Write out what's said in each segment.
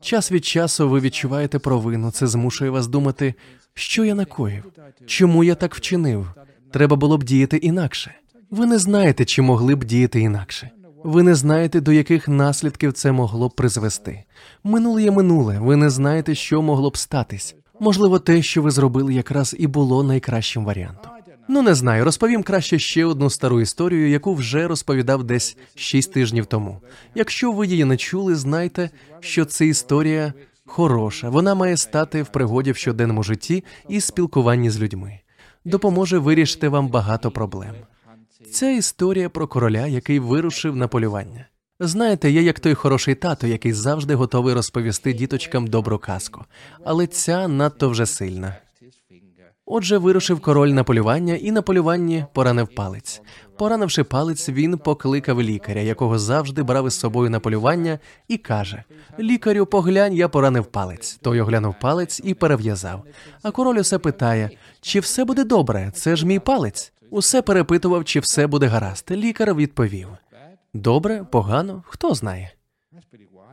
Час від часу ви відчуваєте провину. Це змушує вас думати, що я накоїв, чому я так вчинив. Треба було б діяти інакше. Ви не знаєте, чи могли б діяти інакше. Ви не знаєте, до яких наслідків це могло б призвести. Минуле є минуле. Ви не знаєте, що могло б статись. Можливо, те, що ви зробили, якраз і було найкращим варіантом. Ну не знаю, розповім краще ще одну стару історію, яку вже розповідав десь шість тижнів тому. Якщо ви її не чули, знайте, що це історія хороша. Вона має стати в пригоді в щоденному житті і спілкуванні з людьми. Допоможе вирішити вам багато проблем. Ця історія про короля, який вирушив на полювання. Знаєте, я як той хороший тато, який завжди готовий розповісти діточкам добру казку, але ця надто вже сильна. Отже, вирушив король на полювання і на полюванні поранив палець. Поранивши палець, він покликав лікаря, якого завжди брав із собою на полювання, і каже: Лікарю, поглянь, я поранив палець. Той оглянув палець і перев'язав. А король усе питає: чи все буде добре? Це ж мій палець. Усе перепитував, чи все буде гаразд. Лікар відповів: Добре, погано, хто знає.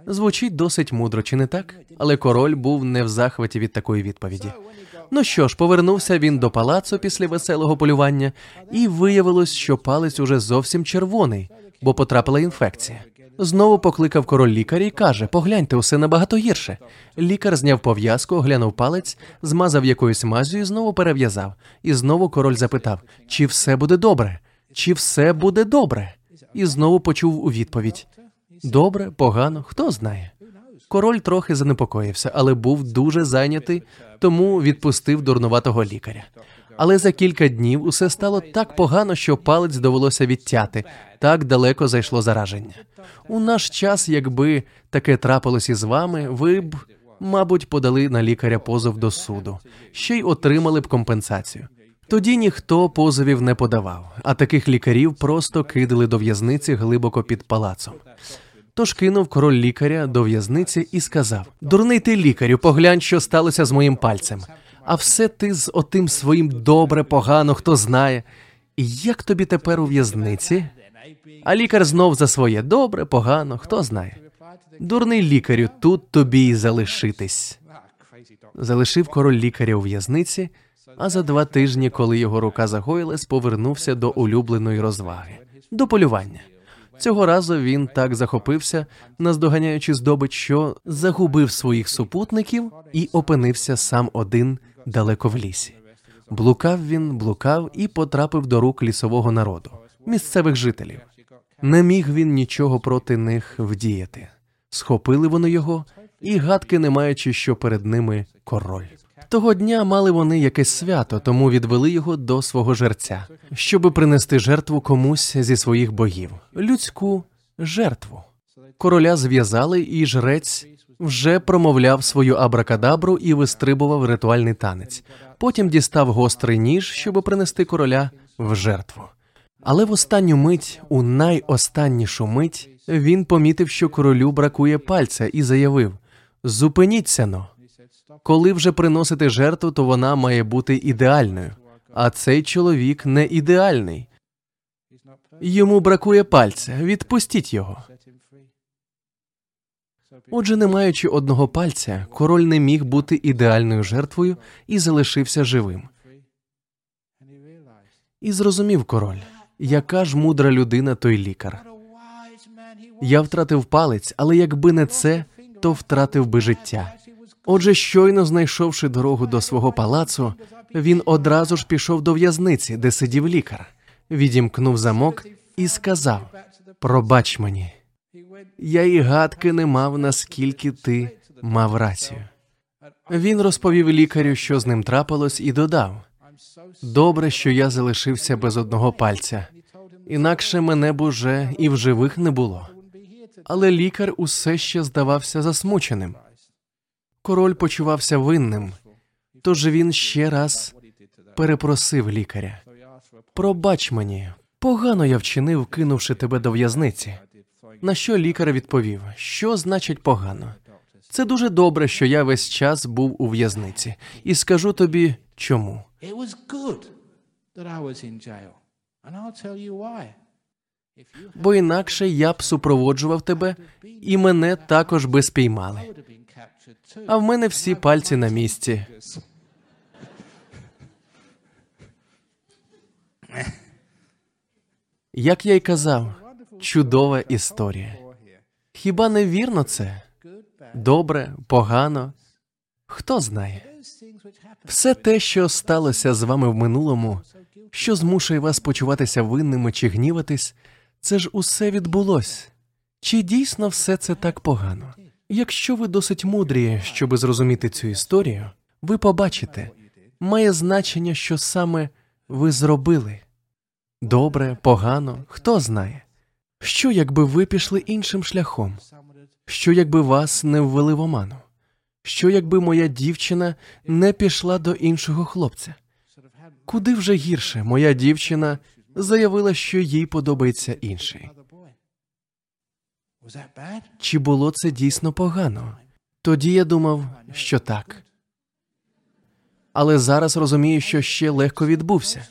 Звучить досить мудро, чи не так? Але король був не в захваті від такої відповіді. Ну що ж, повернувся він до палацу після веселого полювання, і виявилось, що палець уже зовсім червоний, бо потрапила інфекція. Знову покликав король лікаря і каже: Погляньте, усе набагато гірше. Лікар зняв пов'язку, оглянув палець, змазав якоюсь мазю і знову перев'язав. І знову король запитав: чи все буде добре? Чи все буде добре? І знову почув у відповідь: Добре, погано, хто знає. Король трохи занепокоївся, але був дуже зайнятий, тому відпустив дурнуватого лікаря. Але за кілька днів усе стало так погано, що палець довелося відтяти. Так далеко зайшло зараження. У наш час, якби таке трапилось із вами, ви б, мабуть, подали на лікаря позов до суду, ще й отримали б компенсацію. Тоді ніхто позовів не подавав, а таких лікарів просто кидали до в'язниці глибоко під палацом. Тож кинув король лікаря до в'язниці і сказав: Дурний ти лікарю, поглянь, що сталося з моїм пальцем. А все ти з отим своїм добре, погано, хто знає. І як тобі тепер у в'язниці? А лікар знов за своє добре, погано, хто знає. Дурний лікарю, тут тобі й залишитись. Залишив король лікаря у в'язниці, а за два тижні, коли його рука загоїлась, повернувся до улюбленої розваги, до полювання. Цього разу він так захопився, наздоганяючи здобич, що загубив своїх супутників і опинився сам один далеко в лісі. Блукав він, блукав і потрапив до рук лісового народу, місцевих жителів. Не міг він нічого проти них вдіяти. Схопили вони його, і гадки не маючи, що перед ними король. Того дня мали вони якесь свято, тому відвели його до свого жерця, щоби принести жертву комусь зі своїх богів, людську жертву. Короля зв'язали, і жрець вже промовляв свою абракадабру і вистрибував ритуальний танець. Потім дістав гострий ніж, щоби принести короля в жертву. Але в останню мить, у найостаннішу мить, він помітив, що королю бракує пальця, і заявив: Зупиніться но. Коли вже приносити жертву, то вона має бути ідеальною. А цей чоловік не ідеальний. Йому бракує пальця. Відпустіть його. Отже, не маючи одного пальця, король не міг бути ідеальною жертвою і залишився живим. І зрозумів король, яка ж мудра людина той лікар. Я втратив палець, але якби не це, то втратив би життя. Отже, щойно знайшовши дорогу до свого палацу, він одразу ж пішов до в'язниці, де сидів лікар, відімкнув замок і сказав: Пробач мені, я і гадки не мав, наскільки ти мав рацію. Він розповів лікарю, що з ним трапилось, і додав: Добре, що я залишився без одного пальця, інакше мене б уже і в живих не було. Але лікар усе ще здавався засмученим. Король почувався винним, тож він ще раз перепросив лікаря. Пробач мені, погано я вчинив, кинувши тебе до в'язниці. На що лікар відповів: що значить погано? Це дуже добре, що я весь час був у в'язниці, і скажу тобі чому. Бо інакше я б супроводжував тебе, і мене також би спіймали. А в мене всі пальці на місці. Як я й казав, чудова історія. Хіба не вірно це? Добре, погано. Хто знає? Все те, що сталося з вами в минулому, що змушує вас почуватися винними чи гніватись, це ж усе відбулось. Чи дійсно все це так погано? Якщо ви досить мудрі, щоби зрозуміти цю історію, ви побачите, має значення, що саме ви зробили. Добре, погано, хто знає. Що, якби ви пішли іншим шляхом? Що, якби вас не ввели в оману? Що, якби моя дівчина не пішла до іншого хлопця? Куди вже гірше моя дівчина заявила, що їй подобається інший? Чи було це дійсно погано? Тоді я думав, що так. Але зараз розумію, що ще легко відбувся.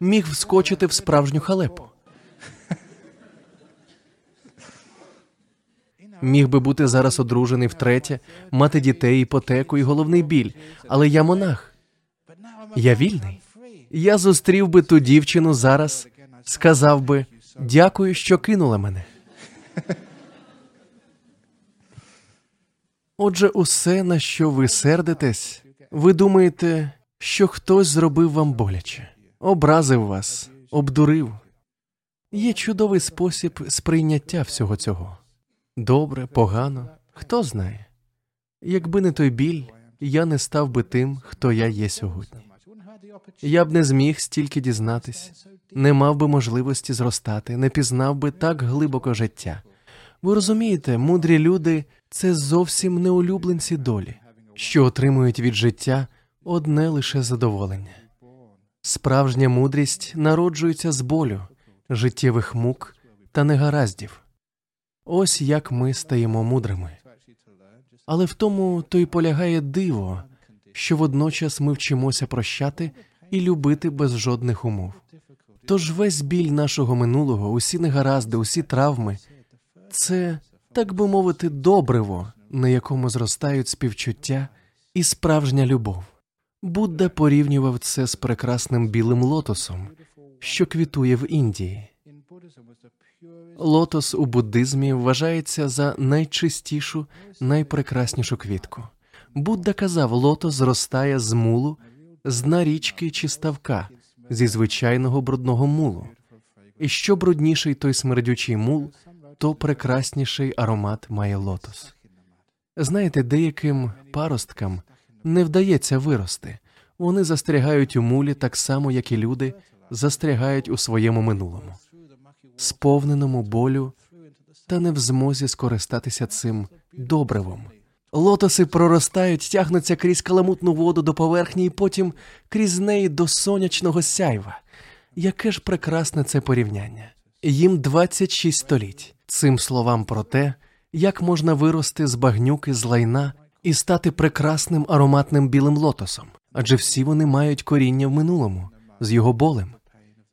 Міг вскочити в справжню халепу. Міг би бути зараз одружений втретє, мати дітей, іпотеку і головний біль. Але я монах. Я вільний. Я зустрів би ту дівчину зараз, сказав би дякую, що кинула мене. Отже, усе, на що ви сердитесь, ви думаєте, що хтось зробив вам боляче, образив вас, обдурив. Є чудовий спосіб сприйняття всього цього. Добре, погано, хто знає. Якби не той біль, я не став би тим, хто я є сьогодні. Я б не зміг стільки дізнатись, не мав би можливості зростати, не пізнав би так глибоко життя. Ви розумієте, мудрі люди це зовсім не улюбленці долі, що отримують від життя одне лише задоволення. Справжня мудрість народжується з болю, життєвих мук та негараздів. Ось як ми стаємо мудрими. Але в тому то й полягає диво, що водночас ми вчимося прощати і любити без жодних умов. Тож весь біль нашого минулого, усі негаразди, усі травми це, так би мовити, добриво, на якому зростають співчуття і справжня любов. Будда порівнював це з прекрасним білим лотосом, що квітує в Індії. Лотос у буддизмі вважається за найчистішу, найпрекраснішу квітку. Будда казав, лотос зростає з мулу, з дна річки чи ставка, зі звичайного брудного мулу. І що брудніший той смердючий мул, то прекрасніший аромат має лотос. Знаєте, деяким паросткам не вдається вирости, вони застрягають у мулі так само, як і люди застрягають у своєму минулому, сповненому болю та не в змозі скористатися цим добривом. Лотоси проростають, тягнуться крізь каламутну воду до поверхні, і потім крізь неї до сонячного сяйва. Яке ж прекрасне це порівняння? Їм 26 століть. Цим словам про те, як можна вирости з багнюки з лайна і стати прекрасним ароматним білим лотосом, адже всі вони мають коріння в минулому, з його болем.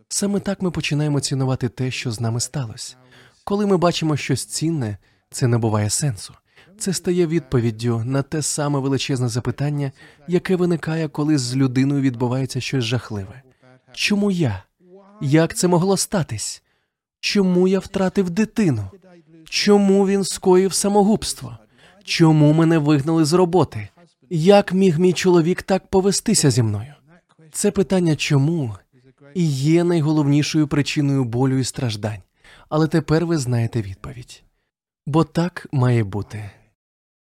Саме так ми починаємо цінувати те, що з нами сталося. Коли ми бачимо щось цінне, це не буває сенсу. Це стає відповіддю на те саме величезне запитання, яке виникає, коли з людиною відбувається щось жахливе. Чому я? Як це могло статись? Чому я втратив дитину? Чому він скоїв самогубство? Чому мене вигнали з роботи? Як міг мій чоловік так повестися зі мною? Це питання чому і є найголовнішою причиною болю і страждань. Але тепер ви знаєте відповідь. Бо так має бути.